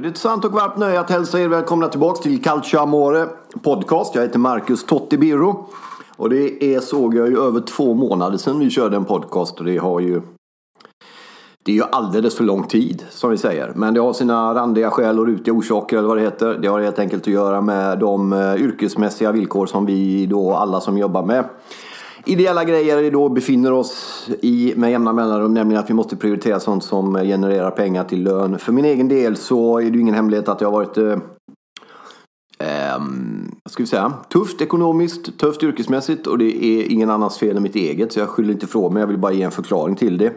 Är det ett sant och varmt nöje att hälsa er välkomna tillbaka till Calcio Amore podcast. Jag heter Marcus Totti Birro. Och det är såg jag ju över två månader sedan vi körde en podcast och det har ju det är ju alldeles för lång tid som vi säger. Men det har sina randiga skäl och rutiga orsaker eller vad det heter. Det har helt enkelt att göra med de eh, yrkesmässiga villkor som vi då alla som jobbar med ideella grejer vi då befinner oss i med jämna mellanrum. Nämligen att vi måste prioritera sånt som genererar pengar till lön. För min egen del så är det ju ingen hemlighet att jag har varit eh, ehm, vad ska vi säga? Tufft ekonomiskt, tufft yrkesmässigt och det är ingen annans fel än mitt eget. Så jag skyller inte ifrån mig, jag vill bara ge en förklaring till det.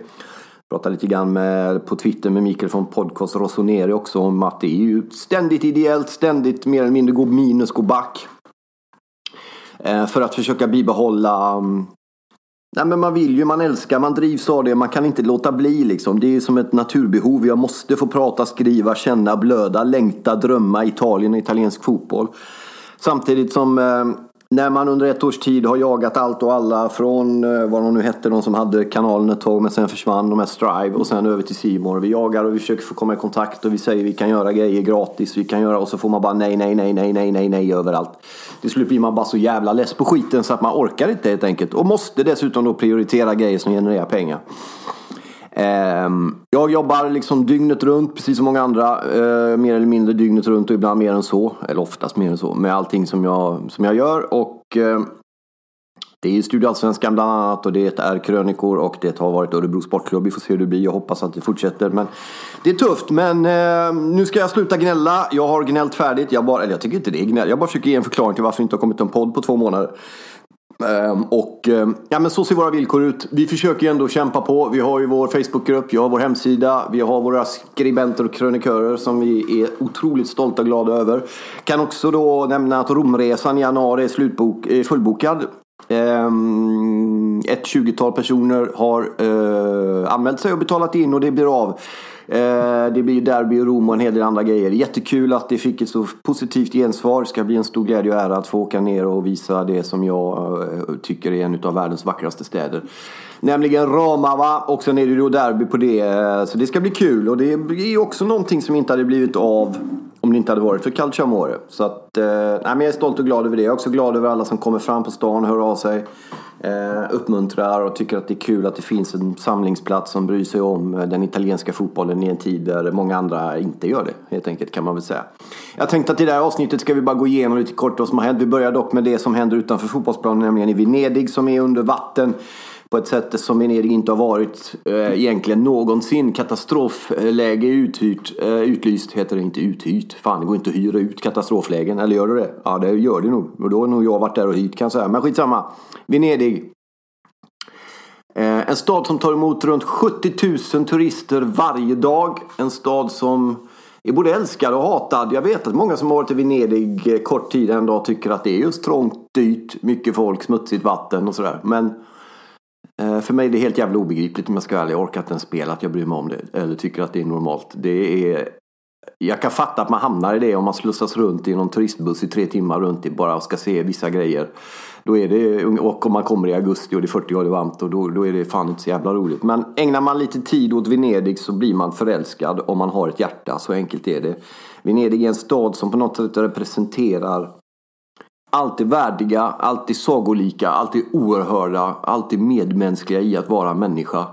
Pratade lite grann med, på Twitter med Mikael från podcast Rosoneri också om att det är ju ständigt ideellt, ständigt mer eller mindre gå minus, gå back. Eh, för att försöka bibehålla um, Nej men man vill ju, man älskar, man drivs av det, man kan inte låta bli liksom. Det är som ett naturbehov. Jag måste få prata, skriva, känna, blöda, längta, drömma Italien och italiensk fotboll. Samtidigt som eh, när man under ett års tid har jagat allt och alla från eh, vad de nu hette, de som hade kanalen ett tag men sen försvann de här Strive och sen över till Simor. Vi jagar och vi försöker få komma i kontakt och vi säger vi kan göra grejer gratis, vi kan göra och så får man bara nej, nej, nej, nej, nej, nej, nej överallt. Till slut blir man bara så jävla less på skiten så att man orkar inte helt enkelt och måste dessutom då prioritera grejer som genererar pengar. Ehm, jag jobbar liksom dygnet runt, precis som många andra. Eh, mer eller mindre dygnet runt och ibland mer än så. Eller oftast mer än så. Med allting som jag, som jag gör. Och ehm, det är Studio Allsvenskan bland annat och det är krönikor och det har varit Örebro Sportklubb. Vi får se hur det blir. Jag hoppas att det fortsätter. Men det är tufft. Men eh, nu ska jag sluta gnälla. Jag har gnällt färdigt. Jag bara, eller jag tycker inte det är gnäll. Jag bara försöker ge en förklaring till varför det inte har kommit en podd på två månader. Ehm, och ehm, ja, men så ser våra villkor ut. Vi försöker ju ändå kämpa på. Vi har ju vår Facebookgrupp, vi har vår hemsida, vi har våra skribenter och krönikörer som vi är otroligt stolta och glada över. Kan också då nämna att Romresan i januari är slutbok, är fullbokad. Ehm, ett tjugotal personer har eh, anmält sig och betalat in och det blir av. Eh, Det blir derby och Rom och en hel del andra grejer. Jättekul att det fick ett så positivt gensvar. Det ska bli en stor glädje och ära att få åka ner och visa det som jag eh, tycker är en av världens vackraste städer. Nämligen Ramava och sen är det då derby på det. Eh, så det ska bli kul och det är ju också någonting som inte hade blivit av om det inte hade varit för Calciamore. Så att, eh, nej, men jag är stolt och glad över det. Jag är också glad över alla som kommer fram på stan och hör av sig. Eh, uppmuntrar och tycker att det är kul att det finns en samlingsplats som bryr sig om eh, den italienska fotbollen i en tid där många andra inte gör det. Helt enkelt kan man väl säga. Jag tänkte att i det här avsnittet ska vi bara gå igenom lite kort vad som har hänt. Vi börjar dock med det som händer utanför fotbollsplanen, nämligen i Venedig som är under vatten på ett sätt som Venedig inte har varit eh, egentligen någonsin. Katastrofläge uthyrt, eh, utlyst heter det, inte uthyrt. Fan, det går inte att hyra ut katastroflägen. Eller gör det det? Ja, det gör det nog. Och då har nog jag varit där och hyrt kan jag säga. Men skitsamma. Venedig. Eh, en stad som tar emot runt 70 000 turister varje dag. En stad som är både älskad och hatad. Jag vet att många som har varit i Venedig eh, kort tid en dag tycker att det är just trångt, dyrt, mycket folk, smutsigt vatten och sådär. Men Eh, för mig är det helt jävla obegripligt om jag ska vara ärlig. Jag orkar inte ens spela att jag bryr mig om det. Eller tycker att det är normalt. Det är jag kan fatta att man hamnar i det om man slussas runt i någon turistbuss i tre timmar runt i bara och ska se vissa grejer. Då är det, och om man kommer i augusti och det är 40 grader varmt och då, då är det fan inte så jävla roligt. Men ägnar man lite tid åt Venedig så blir man förälskad om man har ett hjärta. Så enkelt är det. Venedig är en stad som på något sätt representerar Alltid värdiga, alltid sagolika, alltid oerhörda, alltid medmänskliga i att vara människa.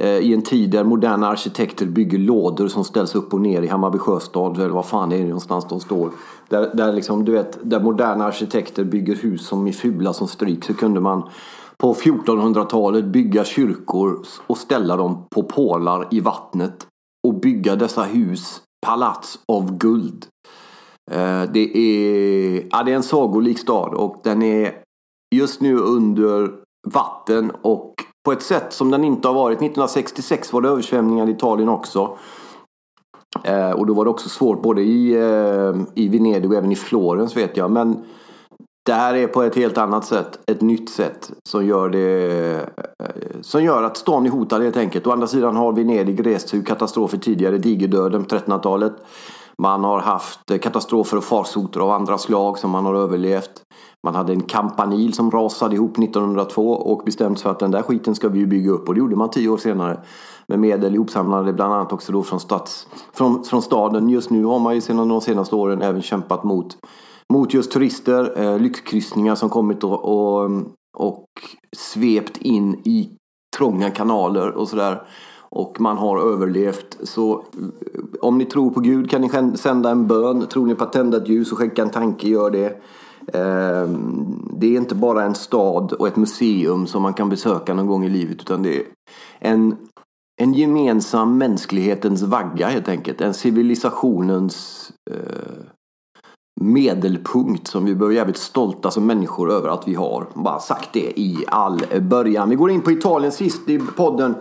Eh, I en tid där moderna arkitekter bygger lådor som ställs upp och ner i Hammarby sjöstad eller vad fan är det någonstans de står. Där, där, liksom, du vet, där moderna arkitekter bygger hus som är fula som stryk så kunde man på 1400-talet bygga kyrkor och ställa dem på pålar i vattnet och bygga dessa hus, palats av guld. Eh, det är, ja, det är en sagolik stad och den är just nu under vatten och på ett sätt som den inte har varit. 1966 var det översvämningar i Italien också. Eh, och då var det också svårt både i, eh, i Venedig och även i Florens vet jag. Men det här är på ett helt annat sätt, ett nytt sätt som gör, det, eh, som gör att stan är hotad helt enkelt. Å andra sidan har Venedig rest sig ur katastrofer tidigare, digerdöden på 1300-talet. Man har haft eh, katastrofer och farsoter av andra slag som man har överlevt. Man hade en kampanil som rasade ihop 1902 och bestämt sig för att den där skiten ska vi bygga upp och det gjorde man tio år senare. Med medel ihopsamlade bland annat också då från, stats, från, från staden. Just nu har man ju sedan de senaste åren även kämpat mot, mot just turister, eh, lyxkryssningar som kommit och, och, och svept in i trånga kanaler och sådär och man har överlevt. Så eh, om ni tror på Gud kan ni sända en bön. Tror ni på att tända ett ljus och skänka en tanke, gör det. Ehm, det är inte bara en stad och ett museum som man kan besöka någon gång i livet utan det är en, en gemensam mänsklighetens vagga helt enkelt. En civilisationens eh, medelpunkt som vi bör vara jävligt stolta som människor över att vi har. Bara sagt det i all början. Vi går in på Italien sist i podden.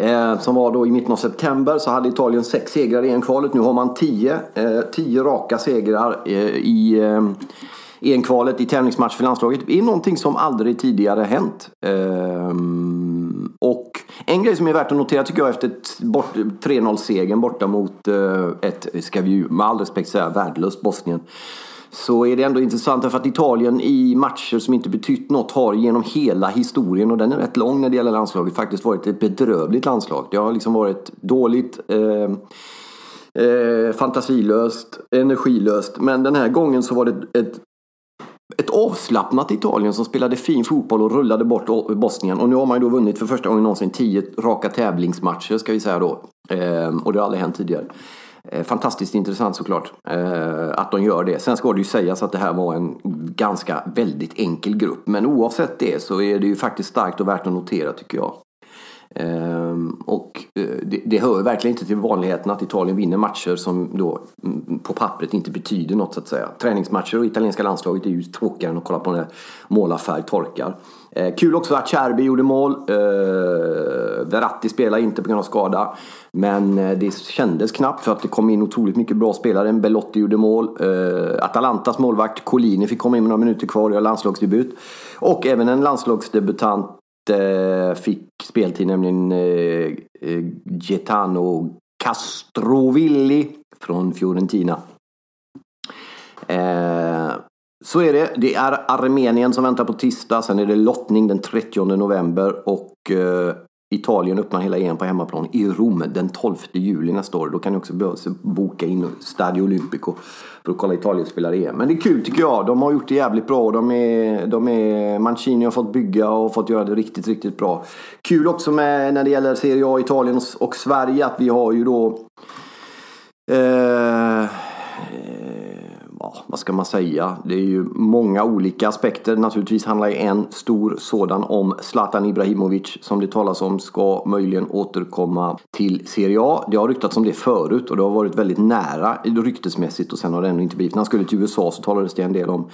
Eh, som var då i mitten av september så hade Italien sex segrar i EM-kvalet. Nu har man tio, eh, tio raka segrar eh, i eh, EM-kvalet i tävlingsmatch för landslaget. Det är någonting som aldrig tidigare hänt. Eh, och en grej som är värt att notera tycker jag efter 3-0-segern borta mot eh, ett, ska vi ju med all respekt säga, värdelöst Bosnien så är det ändå intressant för att Italien i matcher som inte betytt något har genom hela historien, och den är rätt lång när det gäller landslaget, faktiskt varit ett bedrövligt landslag. Det har liksom varit dåligt, eh, eh, fantasilöst, energilöst. Men den här gången så var det ett, ett avslappnat Italien som spelade fin fotboll och rullade bort Bosnien. Och nu har man ju då vunnit för första gången någonsin tio raka tävlingsmatcher ska vi säga då. Eh, och det har aldrig hänt tidigare. Eh, fantastiskt intressant såklart eh, att de gör det. Sen ska det ju sägas att det här var en ganska väldigt enkel grupp. Men oavsett det så är det ju faktiskt starkt och värt att notera tycker jag. Ehm, och eh, det, det hör verkligen inte till vanligheten att Italien vinner matcher som då mm, på pappret inte betyder något så att säga. Träningsmatcher och italienska landslaget är ju tråkigare än att kolla på när målarfärg torkar. Eh, kul också att Cherby gjorde mål. Eh, Verratti spelade inte på grund av skada. Men det kändes knappt för att det kom in otroligt mycket bra spelare. Belotti gjorde mål. Eh, Atalantas målvakt Collini fick komma in med några minuter kvar och göra landslagsdebut. Och även en landslagsdebutant Eh, fick speltid, nämligen eh, eh Getano Castrovilli från Fiorentina. Eh, så är det. Det är Armenien som väntar på tisdag. Sen är det lottning den 30 november. Och Italien öppnar hela EM på hemmaplan i Rom den 12 juli nästa år. Då kan ni också boka in Stadio Olimpico för att kolla Italien spela EM. Men det är kul tycker jag. De har gjort det jävligt bra. De är, de är, Mancini har fått bygga och fått göra det riktigt, riktigt bra. Kul också med när det gäller Serie A, Italien och Sverige att vi har ju då eh, ska man säga? Det är ju många olika aspekter. Naturligtvis handlar en stor sådan om Zlatan Ibrahimovic som det talas om ska möjligen återkomma till Serie A. Det har ryktats om det förut och det har varit väldigt nära ryktesmässigt och sen har det ännu inte blivit. När han skulle till USA så talades det en del om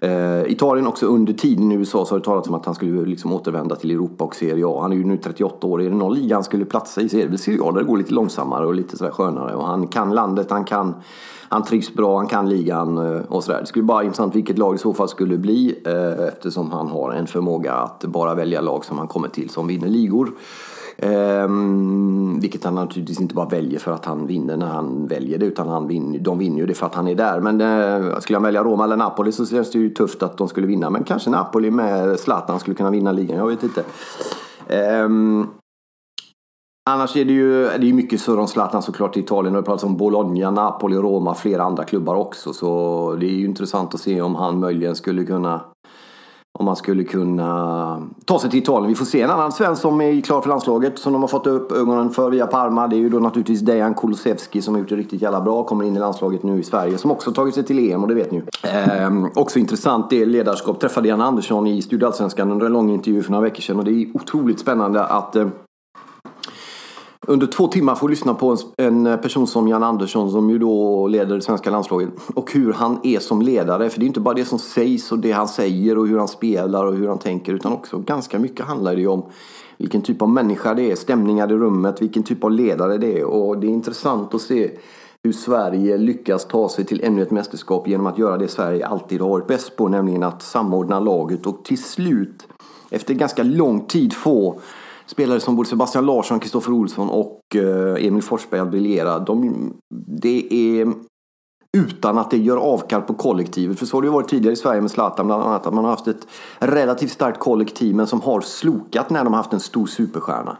eh, Italien också under tiden i USA så har det talats om att han skulle liksom återvända till Europa och Serie A. Han är ju nu 38 år. Är det någon liga han skulle platsa i så är det väl Serie A där det går lite långsammare och lite sådär skönare. Och han kan landet, han kan han trivs bra, han kan ligan eh, och sådär. Det skulle bara vara intressant vilket lag i så fall skulle bli eh, eftersom han har en förmåga att bara välja lag som han kommer till som vinner ligor. Ehm, vilket han naturligtvis inte bara väljer för att han vinner när han väljer det utan han vinner, de vinner ju det för att han är där. Men eh, skulle han välja Roma eller Napoli så känns det ju tufft att de skulle vinna. Men kanske Napoli med Zlatan skulle kunna vinna ligan, jag vet inte. Ehm, Annars är det ju det är mycket surr om Zlatan såklart i Italien. Det pratas om Bologna, Napoli, Roma, flera andra klubbar också. Så det är ju intressant att se om han möjligen skulle kunna om man skulle kunna ta sig till Italien. Vi får se en annan svensk som är klar för landslaget som de har fått upp ögonen för via Parma. Det är ju då naturligtvis Dejan Kulusevski som har gjort det riktigt jävla bra. Kommer in i landslaget nu i Sverige som också tagit sig till EM och det vet ni ju. Ehm, också intressant det ledarskap. Träffade Jan Andersson i Studio Allsvenskan under en lång intervju för några veckor sedan och det är otroligt spännande att eh, under två timmar får lyssna på en eh, person som Jan Andersson som ju då leder det svenska landslaget. Och hur han är som ledare. För det är inte bara det som sägs och det han säger och hur han spelar och hur han tänker. Utan också ganska mycket handlar det ju om vilken typ av människa det är, stämningar i rummet, vilken typ av ledare det är. Och det är intressant att se hur Sverige lyckas ta sig till ännu ett mästerskap genom att göra det Sverige alltid har varit bäst på. Nämligen att samordna laget och till slut, efter ganska lång tid, få spelare som både Sebastian Larsson, Kristoffer Olsson och eh, Emil Forsberg att briljera. De, det är utan att det gör avkall på kollektivet. För så har det ju varit tidigare i Sverige med Zlatan bland annat. Att man har haft ett relativt starkt kollektiv men som har slokat när de har haft en stor superstjärna.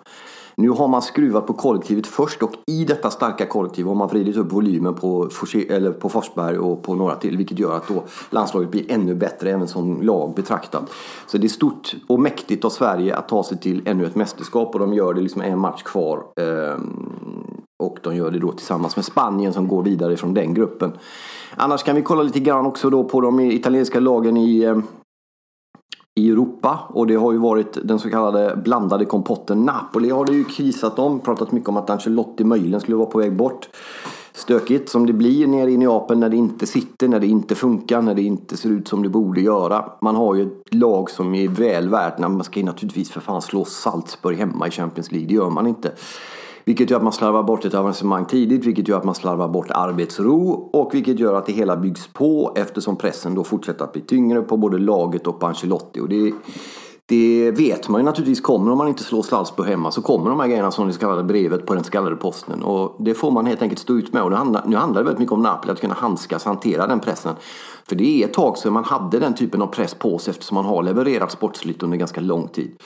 Nu har man skruvat på kollektivet först och i detta starka kollektiv har man vridit upp volymen på, eller på Forsberg och på några till. Vilket gör att då landslaget blir ännu bättre även som lag betraktat. Så det är stort och mäktigt av Sverige att ta sig till ännu ett mästerskap och de gör det liksom en match kvar. Ehm, och de gör det då tillsammans med Spanien som går vidare från den gruppen. Annars kan vi kolla lite grann också då på de italienska lagen i ehm, i Europa och det har ju varit den så kallade blandade kompotten. Napoli har det ju krisat om, pratat mycket om att Ancelotti möjligen skulle vara på väg bort. Stökigt som det blir nere i Neapel när det inte sitter, när det inte funkar, när det inte ser ut som det borde göra. Man har ju ett lag som är väl värt, när man ska naturligtvis för fan slå Salzburg hemma i Champions League, det gör man inte. Vilket gör att man slarvar bort ett avancemang tidigt, vilket gör att man slarvar bort arbetsro och vilket gör att det hela byggs på eftersom pressen då fortsätter att bli tyngre på både laget och på Ancelotti. Och det, det vet man ju naturligtvis kommer om man inte slår Salzburg hemma så kommer de här grejerna som det så kallade brevet på den så kallade posten. Och det får man helt enkelt stå ut med. Och nu handlar, nu handlar det väldigt mycket om Napoli att kunna handskas, hantera den pressen. För det är ett tag sedan man hade den typen av press på sig eftersom man har levererat sportsligt under ganska lång tid.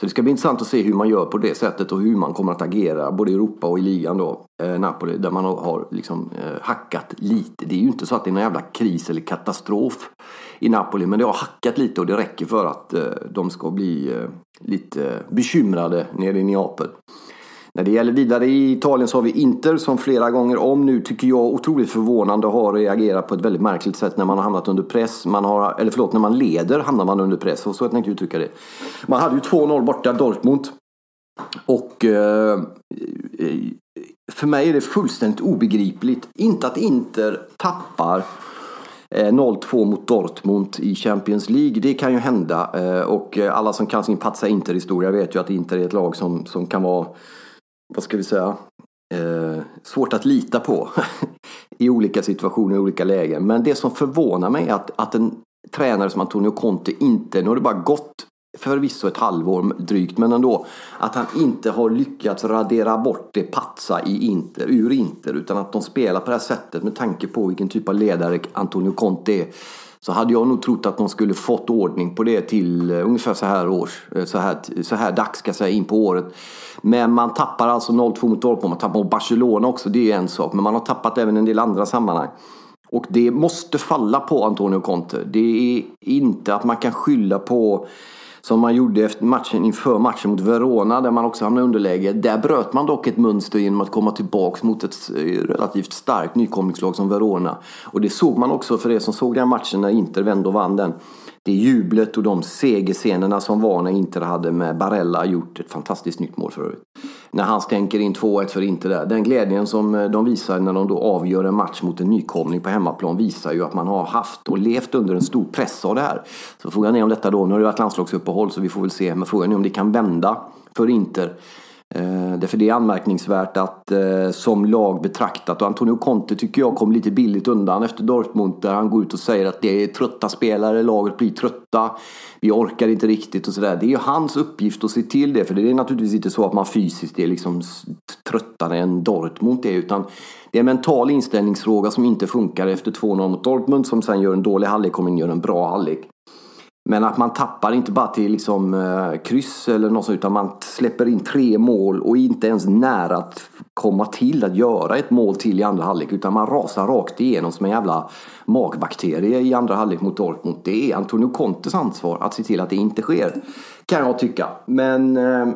Så det ska bli intressant att se hur man gör på det sättet och hur man kommer att agera både i Europa och i ligan då, eh, Napoli, där man har liksom eh, hackat lite. Det är ju inte så att det är någon jävla kris eller katastrof i Napoli, men det har hackat lite och det räcker för att eh, de ska bli eh, lite bekymrade nere i Neapel. När det gäller vidare i Italien så har vi Inter som flera gånger om nu tycker jag otroligt förvånande har reagerat på ett väldigt märkligt sätt när man har hamnat under press. Man har, eller förlåt, när man leder hamnar man under press. Och så jag tänkte uttrycka det. Man hade ju 2-0 borta Dortmund. Och eh, för mig är det fullständigt obegripligt. Inte att Inter tappar eh, 0-2 mot Dortmund i Champions League. Det kan ju hända. Eh, och alla som kan sin patsa Inter-historia vet ju att Inter är ett lag som, som kan vara vad ska vi säga, eh, svårt att lita på i olika situationer, i olika lägen. Men det som förvånar mig är att, att en tränare som Antonio Conte inte, nu har det bara gått förvisso ett halvår drygt, men ändå att han inte har lyckats radera bort det patsa i Inter, ur Inter, utan att de spelar på det här sättet med tanke på vilken typ av ledare Antonio Conte är så hade jag nog trott att de skulle fått ordning på det till eh, ungefär så här års, eh, så här, så här dags ska jag säga, in på året. Men man tappar alltså 0-2 mot Dortmund, man tappar mot Barcelona också, det är en sak. Men man har tappat även en del andra sammanhang. Och det måste falla på Antonio Conte. Det är inte att man kan skylla på som man gjorde efter matchen, inför matchen mot Verona där man också hamnade i underläge. Där bröt man dock ett mönster genom att komma tillbaks mot ett eh, relativt starkt nykomlingslag som Verona. Och det såg man också för er som såg den matchen när Inter vände och vann den det jublet och de segerscenerna som var när Inter hade med Barella gjort ett fantastiskt nytt mål förut. När han stänker in 2-1 för Inter där. Den glädjen som eh, de visar när de då avgör en match mot en nykomling på hemmaplan visar ju att man har haft och levt under en stor press av det här. Så frågan är om detta då, nu har det varit landslagsuppehåll så vi får väl se, men frågan är om det kan vända för Inter Eh, därför det är anmärkningsvärt att eh, som lag betraktat och Antonio Conte tycker jag kom lite billigt undan efter Dortmund där han går ut och säger att det är trötta spelare, laget blir trötta, vi orkar inte riktigt och sådär. Det är ju hans uppgift att se till det för det är naturligtvis inte så att man fysiskt är liksom tröttare än Dortmund är utan det är en mental inställningsfråga som inte funkar efter 2-0 mot Dortmund som sen gör en dålig halvlek och gör en bra halvlek. Men att man tappar inte bara till liksom, eh, kryss eller något sånt utan man släpper in tre mål och inte ens nära att komma till att göra ett mål till i andra halvlek utan man rasar rakt igenom som en jävla magbakterie i andra halvlek mot Dortmund. Det är Antonio Contes ansvar att se till att det inte sker. Kan jag tycka. Men eh,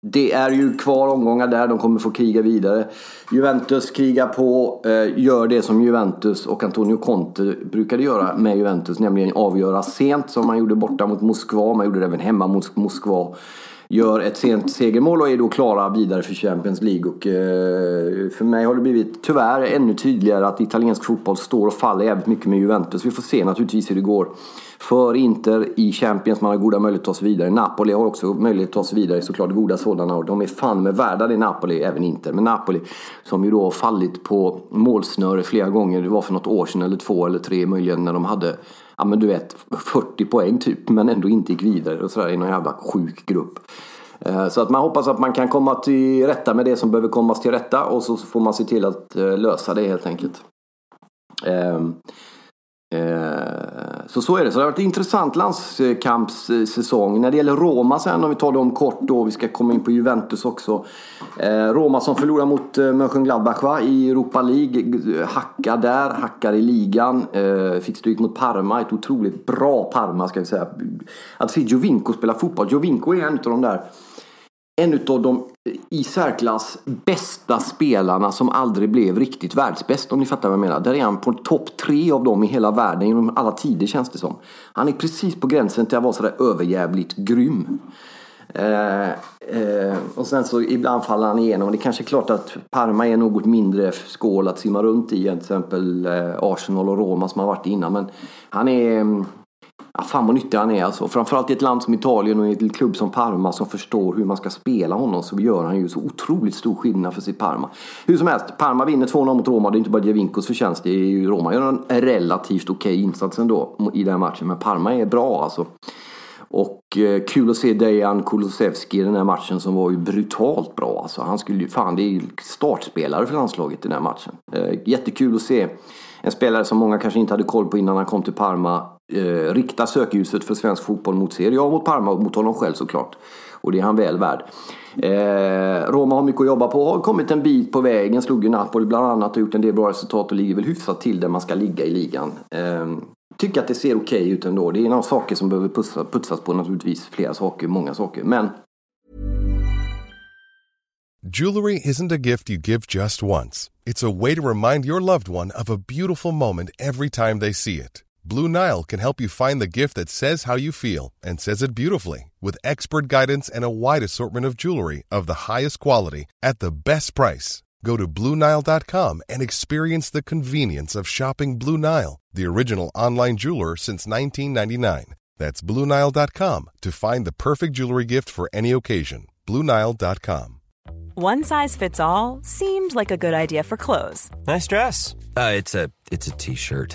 det är ju kvar omgångar där, de kommer få kriga vidare. Juventus krigar på, eh, gör det som Juventus och Antonio Conte brukade göra med Juventus, nämligen avgöra sent som man gjorde borta mot Moskva, man gjorde det även hemma mot Moskva. Gör ett sent segermål och är då klara vidare för Champions League. Och, eh, för mig har det blivit tyvärr ännu tydligare att italiensk fotboll står och faller jävligt mycket med Juventus. Vi får se naturligtvis hur det går för Inter i Champions. Man har goda möjligheter att ta sig vidare. Napoli har också möjlighet att ta sig vidare, såklart goda sådana. Och de är fan med värda det Napoli, även Inter. Men Napoli som ju då har fallit på målsnöre flera gånger. Det var för något år sedan eller två eller tre möjligen när de hade ja men du vet 40 poäng typ men ändå inte gick vidare och sådär i någon jävla sjuk grupp. Eh, så att man hoppas att man kan komma till rätta med det som behöver kommas till rätta och så får man se till att eh, lösa det helt enkelt. Ehm, eh, så så är det. Så det har varit en intressant landskampssäsong. När det gäller Roma sen, om vi tar dem kort då, vi ska komma in på Juventus också. Eh, Roma som förlorar mot eh, Mönchengladbach va? i Europa League. Eh, hackar där, hackar i ligan. Fick stryk mot Parma, ett otroligt bra Parma ska vi säga. Att se Jovinko spela fotboll. Jovinko är en av de där en av de eh, i särklass bästa spelarna som aldrig blev riktigt världsbäst om ni fattar vad jag menar. Där är han på topp tre av dem i hela världen genom alla tider känns det som. Han är precis på gränsen till att vara sådär överjävligt grym. Eh, eh, och sen så ibland faller han igenom. Det är kanske är klart att Parma är något mindre skål att simma runt i än till exempel eh, Arsenal och Roma som har varit innan. Men han är mm, Ja, fan vad nyttig han är alltså. Framförallt i ett land som Italien och i en klubb som Parma som förstår hur man ska spela honom så gör han ju så otroligt stor skillnad för sitt Parma. Hur som helst, Parma vinner 2-0 mot Roma. Det är inte bara Djevinkos förtjänst. Det är ju Roma gör en relativt okej okay insats ändå i den matchen. Men Parma är bra alltså. Och eh, kul att se Dejan Kulusevski i den här matchen som var ju brutalt bra alltså. Han skulle ju, fan det är ju startspelare för landslaget i den här matchen. Eh, jättekul att se en spelare som många kanske inte hade koll på innan han kom till Parma eh, rikta sökljuset för svensk fotboll mot Serie A mot Parma och mot honom själv såklart. Och det är han väl värd. Eh, Roma har mycket att jobba på, har kommit en bit på vägen. Slog ju Napoli bland annat och gjort en del bra resultat och ligger väl hyfsat till där man ska ligga i ligan. Eh, tycker att det ser okej okay ut ändå. Det är några saker som behöver putsas, putsas på naturligtvis. Flera saker, många saker. Men... Jewelry isn't a gift you give just once. It's a way to remind your loved one of a beautiful moment every time they see it. Blue Nile can help you find the gift that says how you feel and says it beautifully with expert guidance and a wide assortment of jewelry of the highest quality at the best price. Go to BlueNile.com and experience the convenience of shopping Blue Nile, the original online jeweler since 1999. That's BlueNile.com to find the perfect jewelry gift for any occasion. BlueNile.com. One size fits all seemed like a good idea for clothes. Nice dress. Uh, it's a it's a t-shirt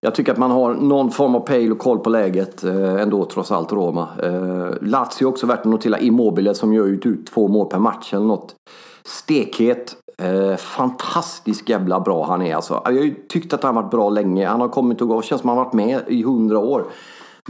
Jag tycker att man har någon form av pejl och koll på läget eh, ändå trots allt Roma. Eh, Lazio också värt att notera Immobile som gör ut två mål per match eller något. Stekhet. Eh, fantastiskt jävla bra han är alltså. Jag har ju tyckt att han varit bra länge. Han har kommit och gått. Känns som han har varit med i hundra år.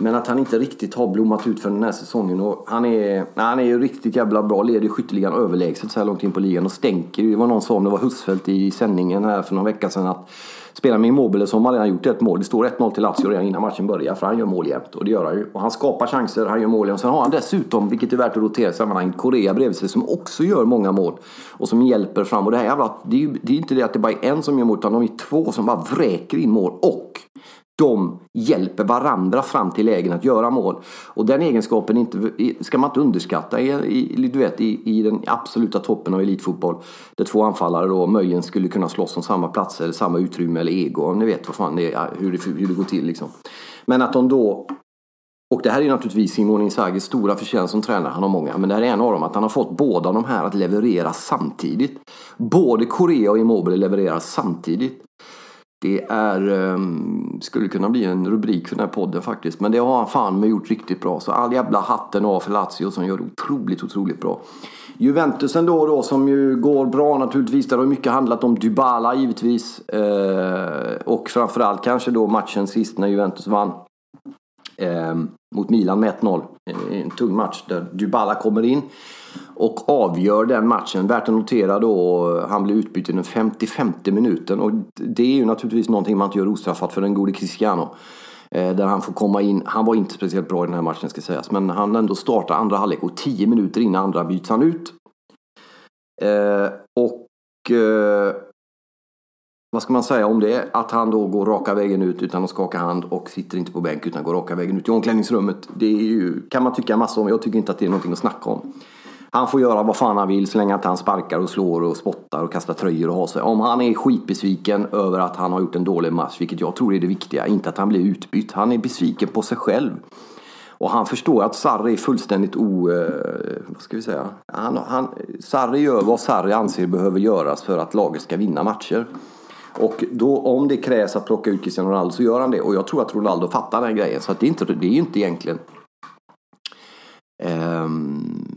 Men att han inte riktigt har blommat ut för den här säsongen. Och han, är, han är ju riktigt jävla bra. Leder skytteligan överlägset så här långt in på ligan. Och stänker ju. Det var någon som, det var Husfeldt i sändningen här för någon vecka sedan. Att Spelar med Immobile som har redan gjort ett mål. Det står 1-0 till Lazio redan innan matchen börjar. För han gör mål jämt. Och det gör han ju. Och han skapar chanser, han gör mål. jämt. sen har han dessutom, vilket är värt att rotera i sammanhanget, Korea bredvid sig som också gör många mål. Och som hjälper fram. Och det här jävla, det är ju det är inte det att det bara är en som gör mål. Utan de är två som bara vräker in mål. Och de hjälper varandra fram till lägen att göra mål. Och den egenskapen inte, ska man inte underskatta i, i, du vet, i, i den absoluta toppen av elitfotboll. Där två anfallare då möjligen skulle kunna slåss om samma platser, eller samma utrymme eller ego. Ni vet vad fan det är, hur, det, hur det går till liksom. Men att de då och det här är naturligtvis Simon Inzagis stora förtjänst som tränare. Han har många. Men det här är en av dem. Att han har fått båda de här att leverera samtidigt. Både Korea och Immobile levererar samtidigt. Det är, ehm, skulle kunna bli en rubrik för den här podden faktiskt. Men det har han fan med gjort riktigt bra. Så all jävla hatten av för Lazio som gör det otroligt, otroligt bra. Juventus ändå då som ju går bra naturligtvis. Där har mycket handlat om Dybala givetvis. Eh, och framförallt kanske då matchen sist när Juventus vann. Ehm, mot Milan med 1-0. En tung match där Dybala kommer in och avgör den matchen. Värt att notera då, han blir utbytt i den 55 minuten och det är ju naturligtvis någonting man inte gör ostraffat för den gode Cristiano. Eh, där han får komma in, han var inte speciellt bra i den här matchen ska sägas, men han ändå startar andra halvlek och 10 minuter innan andra byts han ut. Eh, och eh, vad ska man säga om det? Att han då går raka vägen ut utan att skaka hand och sitter inte på bänk utan går raka vägen ut i omklädningsrummet. Det är ju, kan man tycka massor om. Jag tycker inte att det är någonting att snacka om. Han får göra vad fan han vill så länge att han sparkar och slår och spottar och kastar tröjor och har sig. Om han är skitbesviken över att han har gjort en dålig match, vilket jag tror är det viktiga, inte att han blir utbytt. Han är besviken på sig själv. Och han förstår att Sarri är fullständigt o... Eh, vad ska vi säga? Han, han, Sarri gör vad Sarri anser behöver göras för att laget ska vinna matcher. Och då, om det krävs att plocka ut Cristiano Ronaldo så gör han det. Och jag tror att Ronaldo fattar den grejen. Så det är inte, det är inte egentligen eh,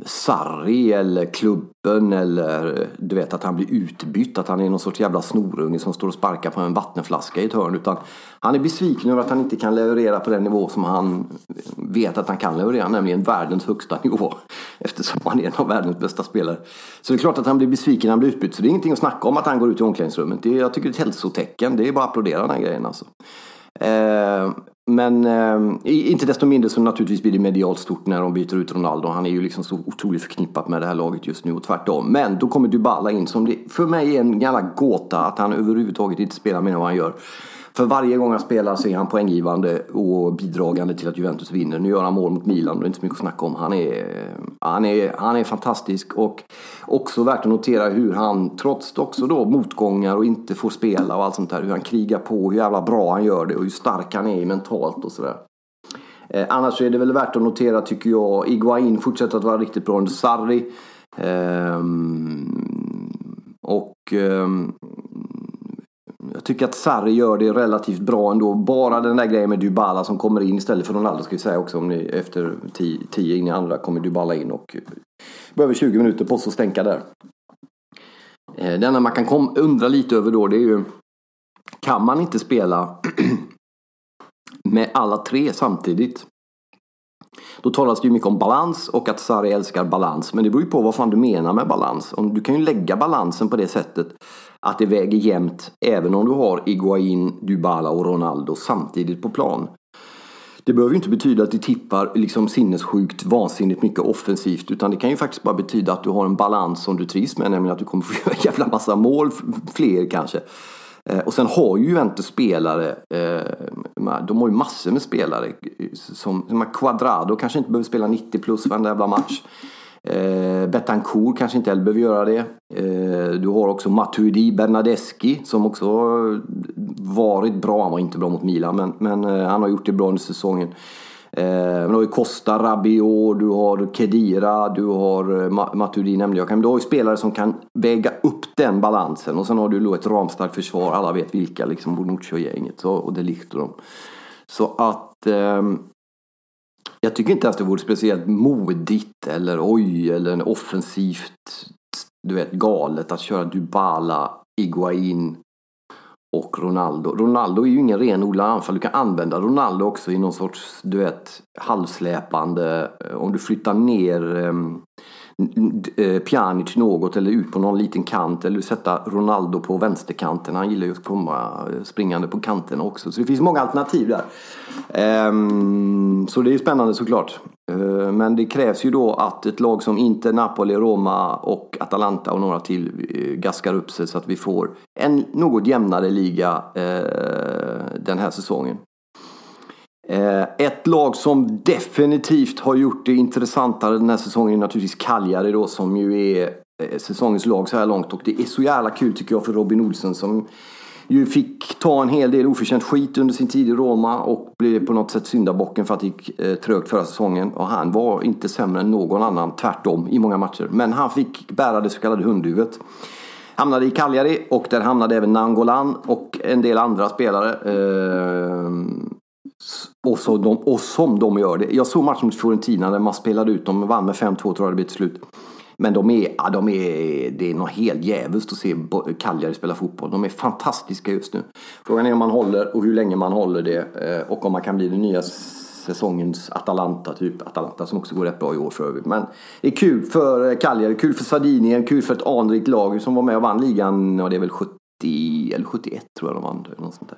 Sarri eller klubben eller du vet att han blir utbytt. Att han är någon sorts jävla snorunge som står och sparkar på en vattenflaska i ett hörn. Utan han är besviken över att han inte kan leverera på den nivå som han vet att han kan leverera. Nämligen världens högsta nivå. Eftersom han är en av världens bästa spelare. Så det är klart att han blir besviken när han blir utbytt. Så det är ingenting att snacka om att han går ut i omklädningsrummet. Det är, jag tycker det är ett hälsotecken. Det är bara att applådera den här grejen alltså. Eh, men eh, inte desto mindre så naturligtvis blir det medialt stort när de byter ut Ronaldo. Han är ju liksom så otroligt förknippat med det här laget just nu och tvärtom. Men då kommer Dybala in som det, för mig är en jävla gåta att han överhuvudtaget inte spelar mer än vad han gör. För varje gång han spelar så är han poänggivande och bidragande till att Juventus vinner. Nu gör han mål mot Milan, det är inte så mycket att snacka om. Han är, han är, han är fantastisk och också värt att notera hur han, trots också då motgångar och inte får spela och allt sånt där, hur han krigar på, hur jävla bra han gör det och hur stark han är mentalt och sådär. Eh, annars är det väl värt att notera tycker jag, Iguain fortsätter att vara riktigt bra under Sarri. Eh, och eh, jag tycker att Sarri gör det relativt bra ändå. Bara den där grejen med Dybala som kommer in istället för Ronaldo ska vi säga också. Om ni, efter 10 in i andra kommer Dybala in och behöver 20 minuter på sig att stänka där. Eh, det enda man kan kom, undra lite över då det är ju Kan man inte spela med alla tre samtidigt? Då talas det ju mycket om balans och att Sarri älskar balans. Men det beror ju på vad fan du menar med balans. Du kan ju lägga balansen på det sättet att det väger jämnt även om du har Iguain, Dybala och Ronaldo samtidigt på plan. Det behöver ju inte betyda att du tippar liksom sinnessjukt vansinnigt mycket offensivt utan det kan ju faktiskt bara betyda att du har en balans som du trivs med, nämligen att du kommer få göra en jävla massa mål, fler kanske. Eh, och sen har ju Juventus spelare, eh, de har ju massor med spelare eh, som, som Quadrado kanske inte behöver spela 90 plus varenda jävla match. Eh, Betancourt kanske inte heller behöver göra det. Eh, du har också Matuidi Bernadeschi som också varit bra. Han var inte bra mot Milan men, men eh, han har gjort det bra under säsongen. Eh, men du har ju Costa, Rabiot, du har Kedira, du har eh, Matuidi nämnde jag. Men du har ju spelare som kan väga upp den balansen. Och sen har du då ett ramstarkt försvar. Alla vet vilka, liksom Bonucci och gänget. och det och dem. Så att eh, jag tycker inte ens det vore speciellt modigt eller oj eller offensivt du vet, galet att köra Dybala, Iguain och Ronaldo. Ronaldo är ju ingen renodlad anfall. Du kan använda Ronaldo också i någon sorts, du vet, halvsläpande. Eh, om du flyttar ner eh, Eh, Pjanic något eller ut på någon liten kant eller sätta Ronaldo på vänsterkanten. Han gillar ju att komma eh, springande på kanten också. Så det finns många alternativ där. Ehm, så det är spännande såklart. Eh, men det krävs ju då att ett lag som Inter, Napoli, Roma och Atalanta och några till gaskar upp sig så att vi får en något jämnare liga den här säsongen. Eh, ett lag som definitivt har gjort det intressantare den här säsongen är naturligtvis Cagliari då som ju är eh, säsongens lag så här långt. Och det är så jävla kul tycker jag för Robin Olsen som ju fick ta en hel del oförtjänt skit under sin tid i Roma och blev på något sätt syndabocken för att det gick eh, trögt förra säsongen. Och han var inte sämre än någon annan, tvärtom, i många matcher. Men han fick bära det så kallade hundhuvudet. Hamnade i Cagliari och där hamnade även Nangolan och en del andra spelare. Ehm, och, så de, och som de gör det. Jag såg matchen mot Fiorentina när man spelade ut dem. Vann med 5-2 tror jag det blev till slut. Men de är, ja, de är, det är något helt jävligt att se Cagliari spela fotboll. De är fantastiska just nu. Frågan är om man håller och hur länge man håller det. Eh, och om man kan bli den nya säsongens Atalanta, typ Atalanta som också går rätt bra i år för övrigt. Men det är kul för eh, Cagliari, kul för Sardinien, kul för ett anrikt lag som var med och vann ligan, ja det är väl 70 eller 71 tror jag de vann. eller Något sånt där.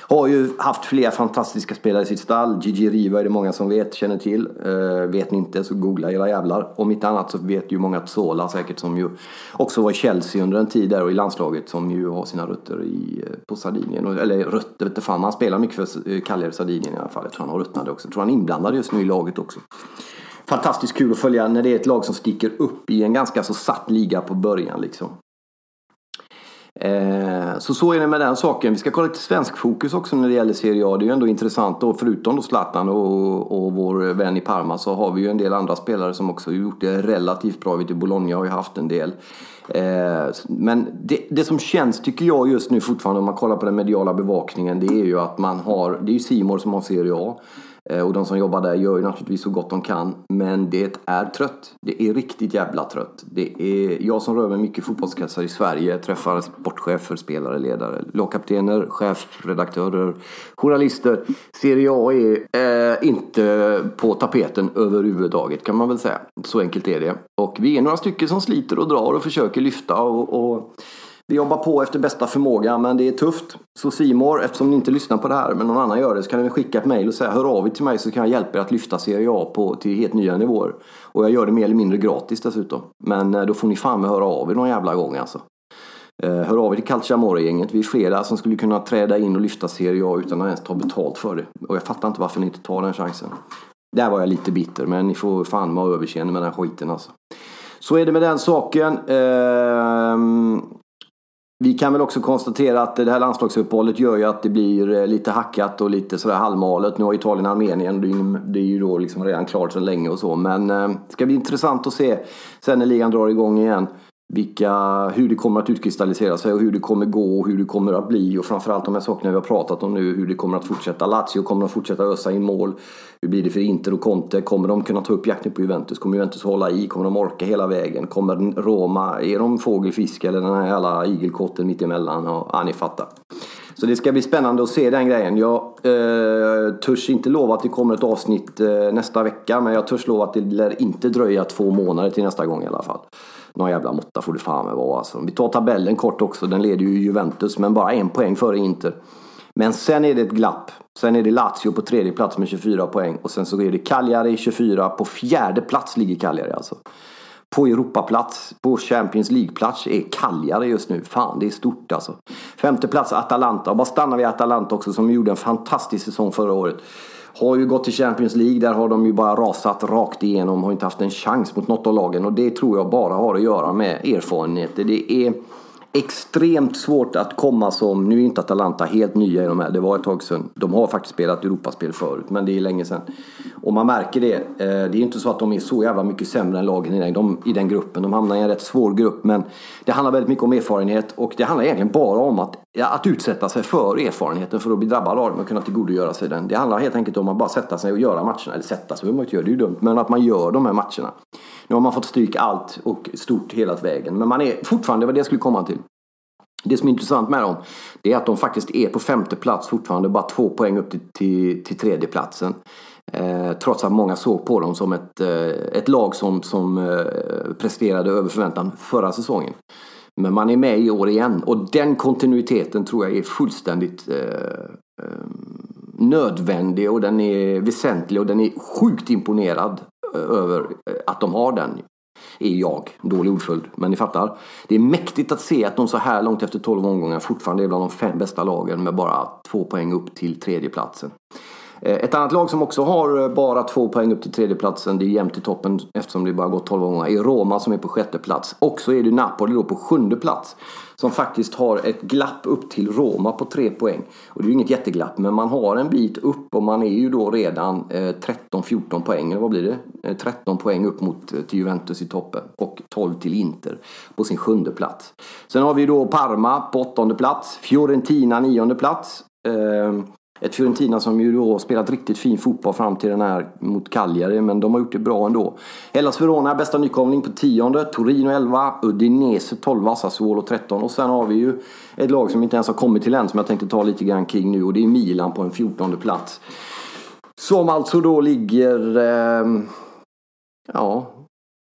Har ju haft flera fantastiska spelare i sitt stall. Gigi Riva är det många som vet, känner till. Eh, vet ni inte så googla era jävlar. Om inte annat så vet ju många Zola säkert som ju också var i Chelsea under en tid där och i landslaget som ju har sina rötter i, eh, på Sardinien. Eller rötter vet fan, han spelar mycket för eh, Cagliari Sardinien i alla fall. Jag tror han har ruttnade också. Jag tror han är inblandad just nu i laget också. Fantastiskt kul att följa när det är ett lag som sticker upp i en ganska så satt liga på början liksom. Eh, Så så är det med den saken. Vi ska kolla lite svensk fokus också när det gäller Serie A. Det är ju ändå intressant. Och förutom då Zlatan och, och vår vän i Parma så har vi ju en del andra spelare som också har gjort det relativt bra. Vi vet, Bologna har ju haft en del. Eh, Men det, det som känns tycker jag just nu fortfarande om man kollar på den mediala bevakningen det är ju att man har, det är ju Simor som har Serie A. Eh, och de som jobbar där gör ju naturligtvis så gott de kan. Men det är trött. Det är riktigt jävla trött. Det är jag som rör mig mycket i fotbollskretsar i Sverige. Träffar sportchefer, spelare, ledare, lagkaptener, chefredaktörer, journalister. Serie A är eh, inte på tapeten överhuvudtaget kan man väl säga. Så enkelt är det. Och vi är några stycken som sliter och drar och försöker lyfta och, och vi jobbar på efter bästa förmåga men det är tufft. Så Simor, eftersom ni inte lyssnar på det här men någon annan gör det så kan ni skicka ett mejl och säga hör av er till mig så kan jag hjälpa er att lyfta Serie A på, till helt nya nivåer. Och jag gör det mer eller mindre gratis dessutom. Men eh, då får ni fan med höra av er någon jävla gång alltså. Eh, hör av er till Calciamore-gänget. Vi är flera som skulle kunna träda in och lyfta Serie A utan att ens ta betalt för det. Och jag fattar inte varför ni inte tar den chansen. Där var jag lite bitter men ni får fan ha överseende med den skiten alltså. Så är det med den saken. Ehm, vi kan väl också konstatera att det här landslagsuppehållet gör ju att det blir eh, lite hackat och lite sådär halvmalet. Nu har Italien Armenien, det är ju- det är ju då liksom redan klart sedan länge och så. Men det ska bli intressant att se sen när ligan drar igång igen. Vilka, hur det kommer att utkristallisera sig och hur det kommer gå och hur det kommer att bli. Och framförallt de här sakerna vi har pratat om nu. Hur det kommer att fortsätta. Lazio kommer att fortsätta ösa in mål. Hur blir det för Inter och Conte? Kommer de kunna ta upp jakten på Juventus? Kommer Juventus hålla i? Kommer de orka hela vägen? Kommer Roma, är de fågelfisk eller den här jävla igelkotten mittemellan? Ja, ja, ni fattar. Så det ska bli spännande att se den grejen. Jag eh, törs inte lova att det kommer ett avsnitt eh, nästa vecka men jag törs lova att det lär inte dröja två månader till nästa gång i alla fall. Någon jävla måtta får det fan med vara alltså. Vi tar tabellen kort också. Den leder ju Juventus men bara en poäng före Inter. Men sen är det ett glapp. Sen är det Lazio på tredje plats med 24 poäng och sen så är det Cagliari 24. På fjärde plats ligger Cagliari alltså. På Europaplats, på Champions League-plats är Cagliari just nu. Fan, det är stort alltså. Femte plats Atalanta. Och bara stannar vi Atalanta också som gjorde en fantastisk säsong förra året. Har ju gått till Champions League. Där har de ju bara rasat rakt igenom. Har inte haft en chans mot något av lagen. Och det tror jag bara har att göra med erfarenheter. Det är extremt svårt att komma som, nu är inte Atalanta helt nya i de här, det var ett tag sedan. De har faktiskt spelat Europaspel förut, men det är länge sedan. Och man märker det, eh, det är inte så att de är så jävla mycket sämre än lagen i den, de, i den gruppen. De hamnar i en rätt svår grupp, men det handlar väldigt mycket om erfarenhet och det handlar egentligen bara om att, ja, att utsätta sig för erfarenheten för att bli drabbad av den och kunna tillgodogöra sig den. Det handlar helt enkelt om att bara sätta sig och göra matcherna, eller sätta sig, det behöver man inte göra, det är ju dumt, men att man gör de här matcherna. Nu har man fått stryk allt och stort hela vägen. Men man är fortfarande, vad det jag skulle komma till. Det som är intressant med dem, det är att de faktiskt är på femte plats fortfarande, bara två poäng upp till, till, till tredje platsen. Eh, trots att många såg på dem som ett, eh, ett lag som, som eh, presterade över förväntan förra säsongen. Men man är med i år igen och den kontinuiteten tror jag är fullständigt eh, eh, nödvändig och den är väsentlig och den är sjukt imponerad över eh, att de har den. Är jag, dålig ordföljd, men ni fattar. Det är mäktigt att se att de så här långt efter 12 omgångar fortfarande är bland de fem bästa lagen med bara två poäng upp till tredjeplatsen. Eh, ett annat lag som också har eh, bara två poäng upp till tredjeplatsen, det är jämnt i toppen eftersom det bara gått 12 gånger, är Roma som är på sjätte plats. Och så är det Napoli då på sjunde plats. Som faktiskt har ett glapp upp till Roma på tre poäng. Och det är ju inget jätteglapp, men man har en bit upp och man är ju då redan eh, 13-14 poäng, eller vad blir det? 13 poäng upp mot till Juventus i toppen och 12 till Inter på sin sjunde plats. Sen har vi då Parma på åttonde plats, Fiorentina nionde plats. Ehm, ett Fiorentina som ju då spelat riktigt fin fotboll fram till den här mot Cagliari, men de har gjort det bra ändå. Hellas Verona, bästa nykomling på tionde. Torino 11, Udinese 12, Sassuolo 13. Och sen har vi ju ett lag som inte ens har kommit till än, som jag tänkte ta lite grann kring nu. Och det är Milan på en fjortonde plats. Som alltså då ligger, eh, ja,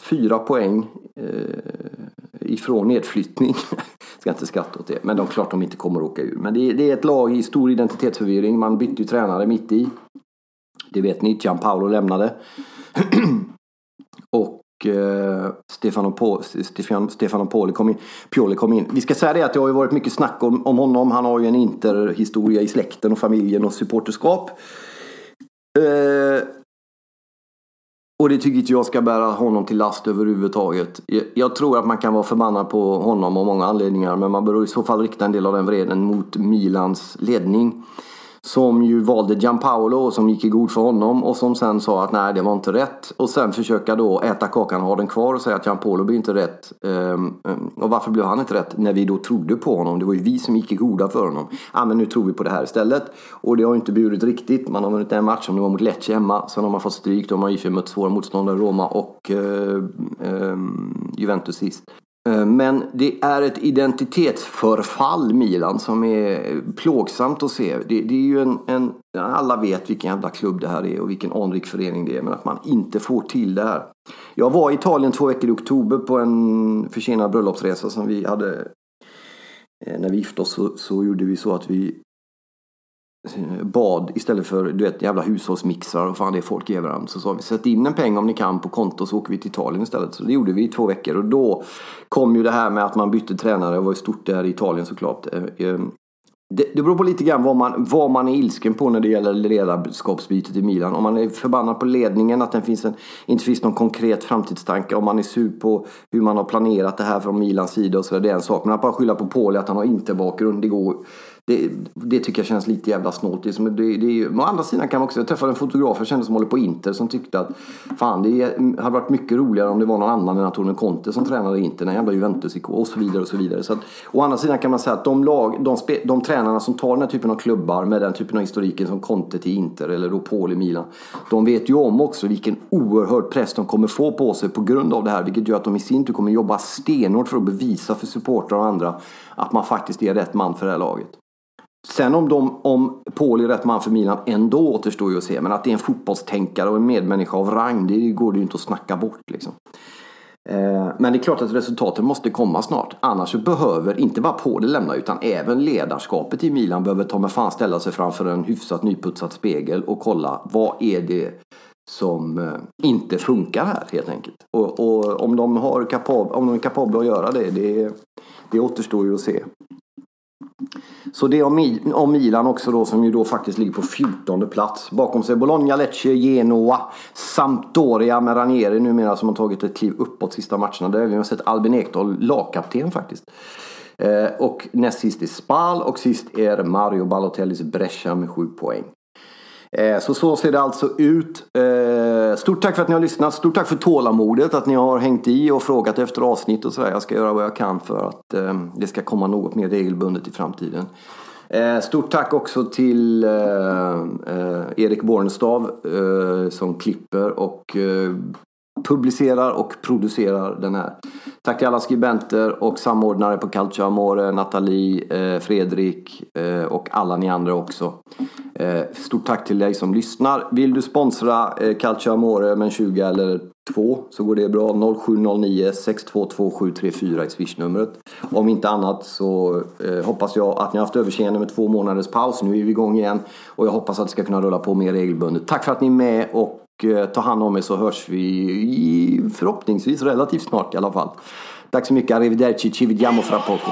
fyra poäng eh, ifrån nedflyttning. Ska inte skratta åt det. Men de klart de inte kommer att åka ur. Men det är, det är ett lag i stor identitetsförvirring. Man bytte ju tränare mitt i. Det vet ni. Gianpaolo lämnade. och eh, Stefano, po Stefano, Stefano Poli kom in, Pioli kom in. Vi ska säga det att det har ju varit mycket snack om, om honom. Han har ju en interhistoria i släkten och familjen och supporterskap. Eh, och det tycker inte jag ska bära honom till last överhuvudtaget. Jag tror att man kan vara förbannad på honom av många anledningar men man bör i så fall rikta en del av den vreden mot Milans ledning. Som ju valde Gianpaolo och som gick i god för honom och som sen sa att nej det var inte rätt. Och sen försöka då äta kakan och ha den kvar och säga att Gianpaolo blir inte rätt. Um, um, och varför blev han inte rätt? När vi då trodde på honom. Det var ju vi som gick i goda för honom. Ja men nu tror vi på det här istället. Och det har ju inte burit riktigt. Man har vunnit en match som det var mot Lecce hemma. Sen har man fått stryk. Då har man ju mött svåra motståndare, Roma och uh, um, Juventus sist. Eh, men det är ett identitetsförfall Milan som är plågsamt att se. Det, det, är ju en, en, alla vet vilken jävla klubb det här är och vilken anrik förening det är. Men att man inte får till det här. Jag var i Italien två veckor i oktober på en försenad bröllopsresa som vi hade. Eh, när vi gifte oss så, så gjorde vi så att vi Eh, bad istället för du vet, jävla hushållsmixar och fan det är folk i varandra. Så sa vi sätt in en peng om ni kan på konto så åker vi till Italien istället. Så det gjorde vi i två veckor och då kom ju det här med att man bytte tränare. Det var ju stort där i Italien såklart. Eh, eh, det, det beror på lite grann vad man, vad man är ilsken på när det gäller ledarskapsbytet i Milan. Om man är förbannad på ledningen, att det finns en, inte finns någon konkret framtidstanke. Om man är sur på hur man har planerat det här från Milans sida och så, det är en sak. Men att bara skylla på Pauli att han har inte bakgrund, det går det, det, tycker jag känns lite jävla snålt. Det, det, det, å andra sidan kan man också, jag träffade en fotograf jag kände som håller på Inter som tyckte att fan det hade varit mycket roligare om det var någon annan än Antonio Conte som tränade Inter, den jävla juventus och så vidare och så vidare. Så att, å andra sidan kan man säga att de, lag, de, spe, de tränarna som tar den här typen av klubbar med den typen av historiken som Conte till Inter eller då Paul i Milan. De vet ju om också vilken oerhörd press de kommer få på sig på grund av det här. Vilket gör att de i sin tur kommer jobba stenhårt för att bevisa för supportrar och andra att man faktiskt är rätt man för det här laget. Sen om, de, om Paul är rätt man för Milan ändå återstår ju att se. Men att det är en fotbollstänkare och en medmänniska av rang, det går det ju inte att snacka bort. Liksom. Eh, men det är klart att resultaten måste komma snart. Annars så behöver inte bara Paul lämna utan även ledarskapet i Milan behöver ta med fan ställa sig framför en hyfsat nyputsad spegel och kolla vad är det som eh, inte funkar här helt enkelt. Och, och om, de har kapab, om de är kapabla att göra det, det, det återstår ju att se. Så det om Milan också då som ju då faktiskt ligger på 14 plats. Bakom sig Bologna, Lecce, Genoa, Sampdoria med Ranieri numera som har tagit ett kliv uppåt sista matcherna. Där har vi sett Albin Ekdal, lagkapten faktiskt. Eh, och näst sist är Spal och sist är Mario Balotellis Brescia med 7 poäng. Eh, så så ser det alltså ut. Eh, stort tack för att ni har lyssnat. Stort tack för tålamodet. Att ni har hängt i och frågat efter avsnitt och sådär. Jag ska göra vad jag kan för att eh, det ska komma något mer regelbundet i framtiden. Stort tack också till Erik Bornestav som klipper och publicerar och producerar den här. Tack till alla skribenter och samordnare på Calcio Amore, Nathalie, eh, Fredrik eh, och alla ni andra också. Eh, stort tack till dig som lyssnar. Vill du sponsra eh, Calcio Amore med en 20 eller 2 så går det bra. 0709 622 i swishnumret. Om inte annat så eh, hoppas jag att ni har haft överseende med två månaders paus. Nu är vi igång igen och jag hoppas att det ska kunna rulla på mer regelbundet. Tack för att ni är med och Eh, ta hand om er så hörs vi förhoppningsvis relativt snart i alla fall. Tack så mycket, arrivederci, ci vediamo fra poco.